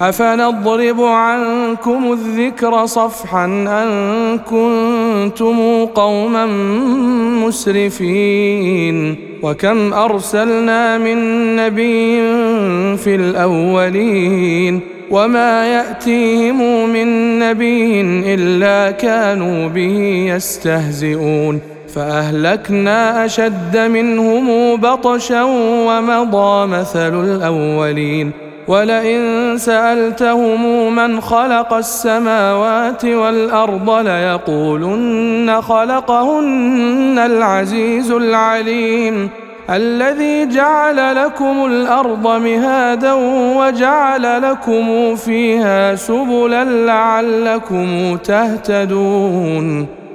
أفنضرب عنكم الذكر صفحا أن كنتم قوما مسرفين وكم أرسلنا من نبي في الأولين وما يأتيهم من نبي إلا كانوا به يستهزئون فأهلكنا أشد منهم بطشا ومضى مثل الأولين ولئن سألتهم من خلق السماوات والأرض ليقولن خلقهن العزيز العليم الذي جعل لكم الأرض مهادا وجعل لكم فيها سبلا لعلكم تهتدون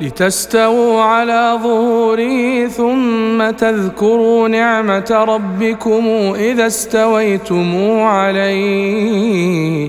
لتستووا على ظهوره ثم تذكروا نعمة ربكم إذا استويتم عليه.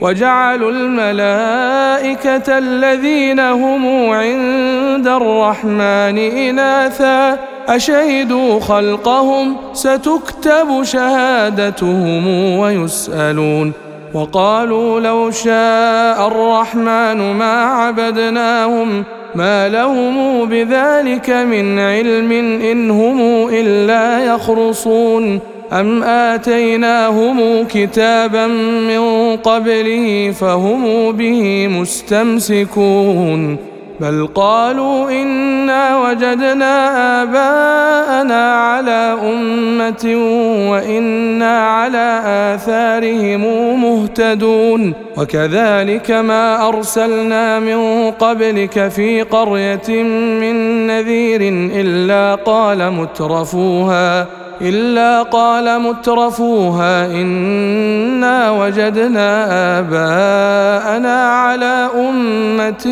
وجعلوا الملائكة الذين هم عند الرحمن إناثا. أشهدوا خلقهم؟ ستكتب شهادتهم ويسألون. وقالوا لو شاء الرحمن ما عبدناهم ما لهم بذلك من علم إن هم إلا يخرصون. أم آتيناهم كتابا من قبله فهم به مستمسكون بل قالوا إنا وجدنا آباءنا على أمة وإنا على آثارهم مهتدون وكذلك ما أرسلنا من قبلك في قرية من نذير إلا قال مترفوها إلا قال مترفوها إنا وجدنا آباءنا على أمة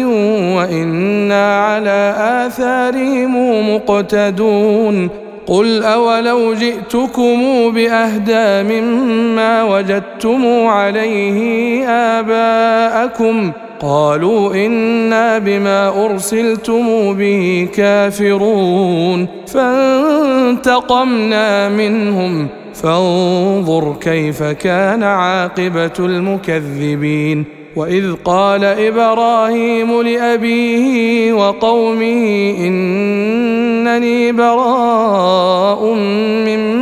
وإنا على آثارهم مقتدون. قل أولو جئتكم بأهدى مما وجدتم عليه آباءكم قالوا إنا بما أرسلتم به كافرون. فانتقمنا منهم. فانظر كيف كان عاقبة المكذبين. وإذ قال إبراهيم لأبيه وقومه إنني براء مما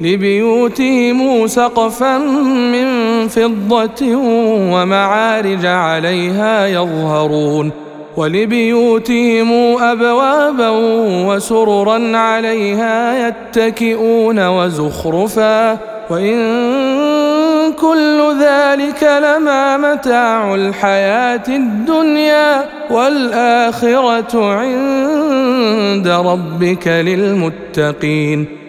لبيوتهم سقفا من فضة ومعارج عليها يظهرون ولبيوتهم أبوابا وسررا عليها يتكئون وزخرفا وإن كل ذلك لما متاع الحياة الدنيا والآخرة عند ربك للمتقين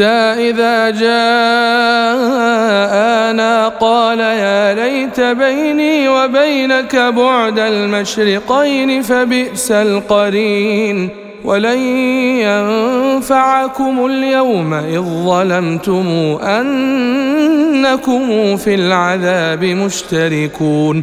إذا جاءنا قال يا ليت بيني وبينك بعد المشرقين فبئس القرين ولن ينفعكم اليوم إذ ظلمتم أنكم في العذاب مشتركون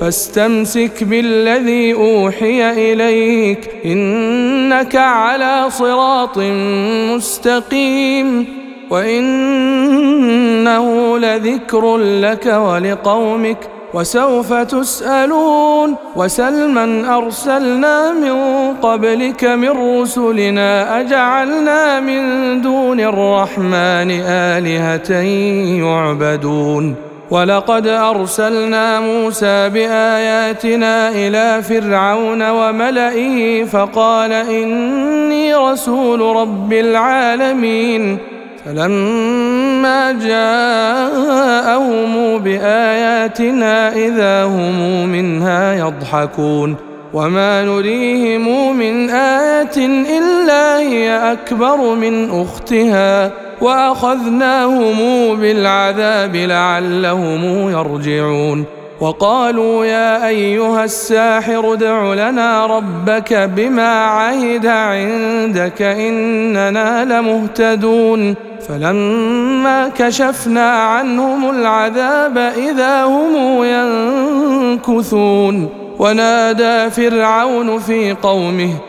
فاستمسك بالذي أوحي إليك إنك على صراط مستقيم وإنه لذكر لك ولقومك وسوف تسألون وسل من أرسلنا من قبلك من رسلنا أجعلنا من دون الرحمن آلهة يعبدون ولقد أرسلنا موسى بآياتنا إلى فرعون وملئه فقال إني رسول رب العالمين. فلما جاءهم بآياتنا إذا هم منها يضحكون. وما نريهم من آية إلا هي أكبر من أختها. وأخذناهم بالعذاب لعلهم يرجعون. وقالوا يا أيها الساحر ادع لنا ربك بما عهد عندك إننا لمهتدون. فلما كشفنا عنهم العذاب إذا هم ينكثون. ونادى فرعون في قومه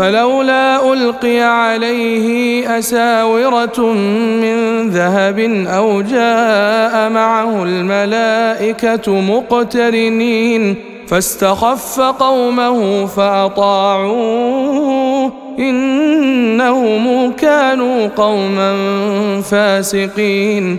فلولا ألقي عليه أساورة من ذهب أو جاء معه الملائكة مقترنين فاستخف قومه فأطاعوه إنهم كانوا قوما فاسقين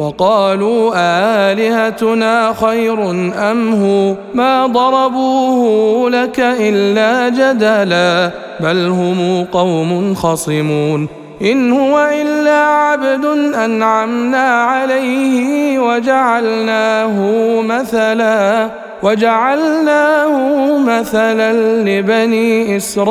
وقالوا آلهتنا خير أم هو؟ ما ضربوه لك إلا جدلا بل هم قوم خصمون. إن هو إلا عبد أنعمنا عليه وجعلناه مثلا وجعلناه مثلا لبني إسرائيل.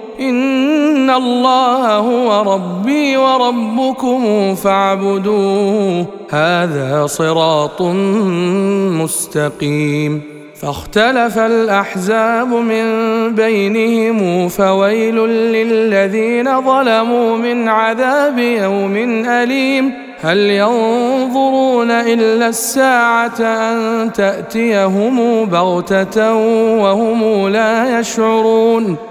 ان الله هو ربي وربكم فاعبدوه هذا صراط مستقيم فاختلف الاحزاب من بينهم فويل للذين ظلموا من عذاب يوم اليم هل ينظرون الا الساعة ان تاتيهم بغته وهم لا يشعرون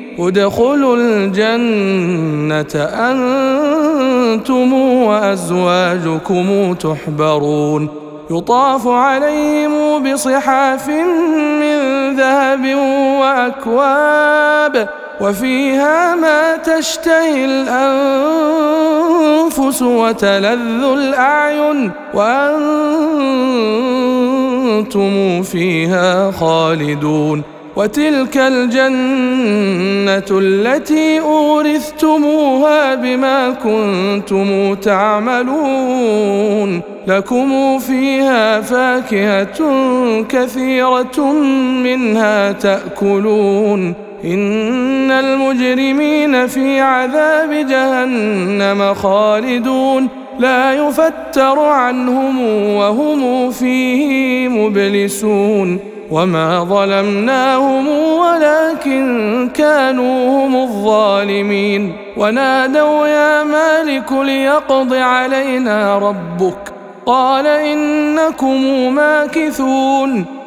ادخلوا الجنة أنتم وأزواجكم تحبرون. يطاف عليهم بصحاف من ذهب وأكواب وفيها ما تشتهي الأنفس وتلذ الأعين وأنتم فيها خالدون. وتلك الجنة التي أورثتموها بما كنتم تعملون. لكم فيها فاكهة كثيرة منها تأكلون. إن المجرمين في عذاب جهنم خالدون. لا يفتر عنهم وهم فيه مبلسون. وما ظلمناهم ولكن كانوا هم الظالمين ونادوا يا مالك ليقض علينا ربك قال انكم ماكثون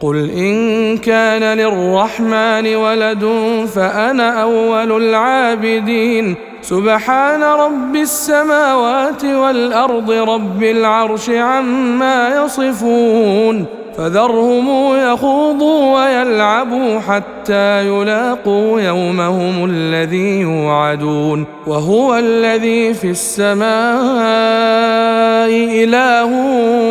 قل ان كان للرحمن ولد فانا اول العابدين سبحان رب السماوات والارض رب العرش عما يصفون فذرهم يخوضوا ويلعبوا حتى يلاقوا يومهم الذي يوعدون وهو الذي في السماء اله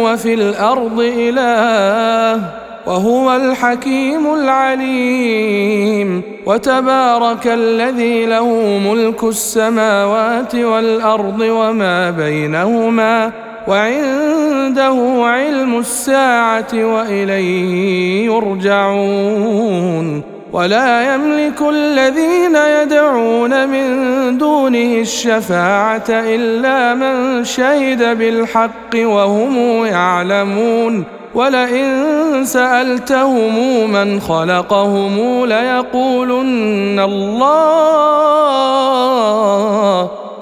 وفي الأرض اله وهو الحكيم العليم وتبارك الذي له ملك السماوات والأرض وما بينهما وعنده علم الساعة وإليه يرجعون ولا يملك الذين يدعون من دونه الشفاعة إلا من شهد بالحق وهم يعلمون ولئن سألتهم من خلقهم ليقولن الله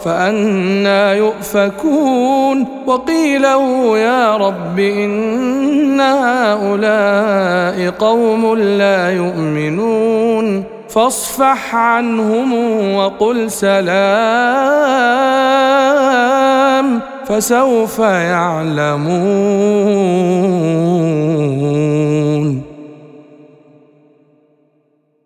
فأنا يؤفكون وقيله يا رب إن هؤلاء قوم لا يؤمنون فاصفح عنهم وقل سلام فسوف يعلمون.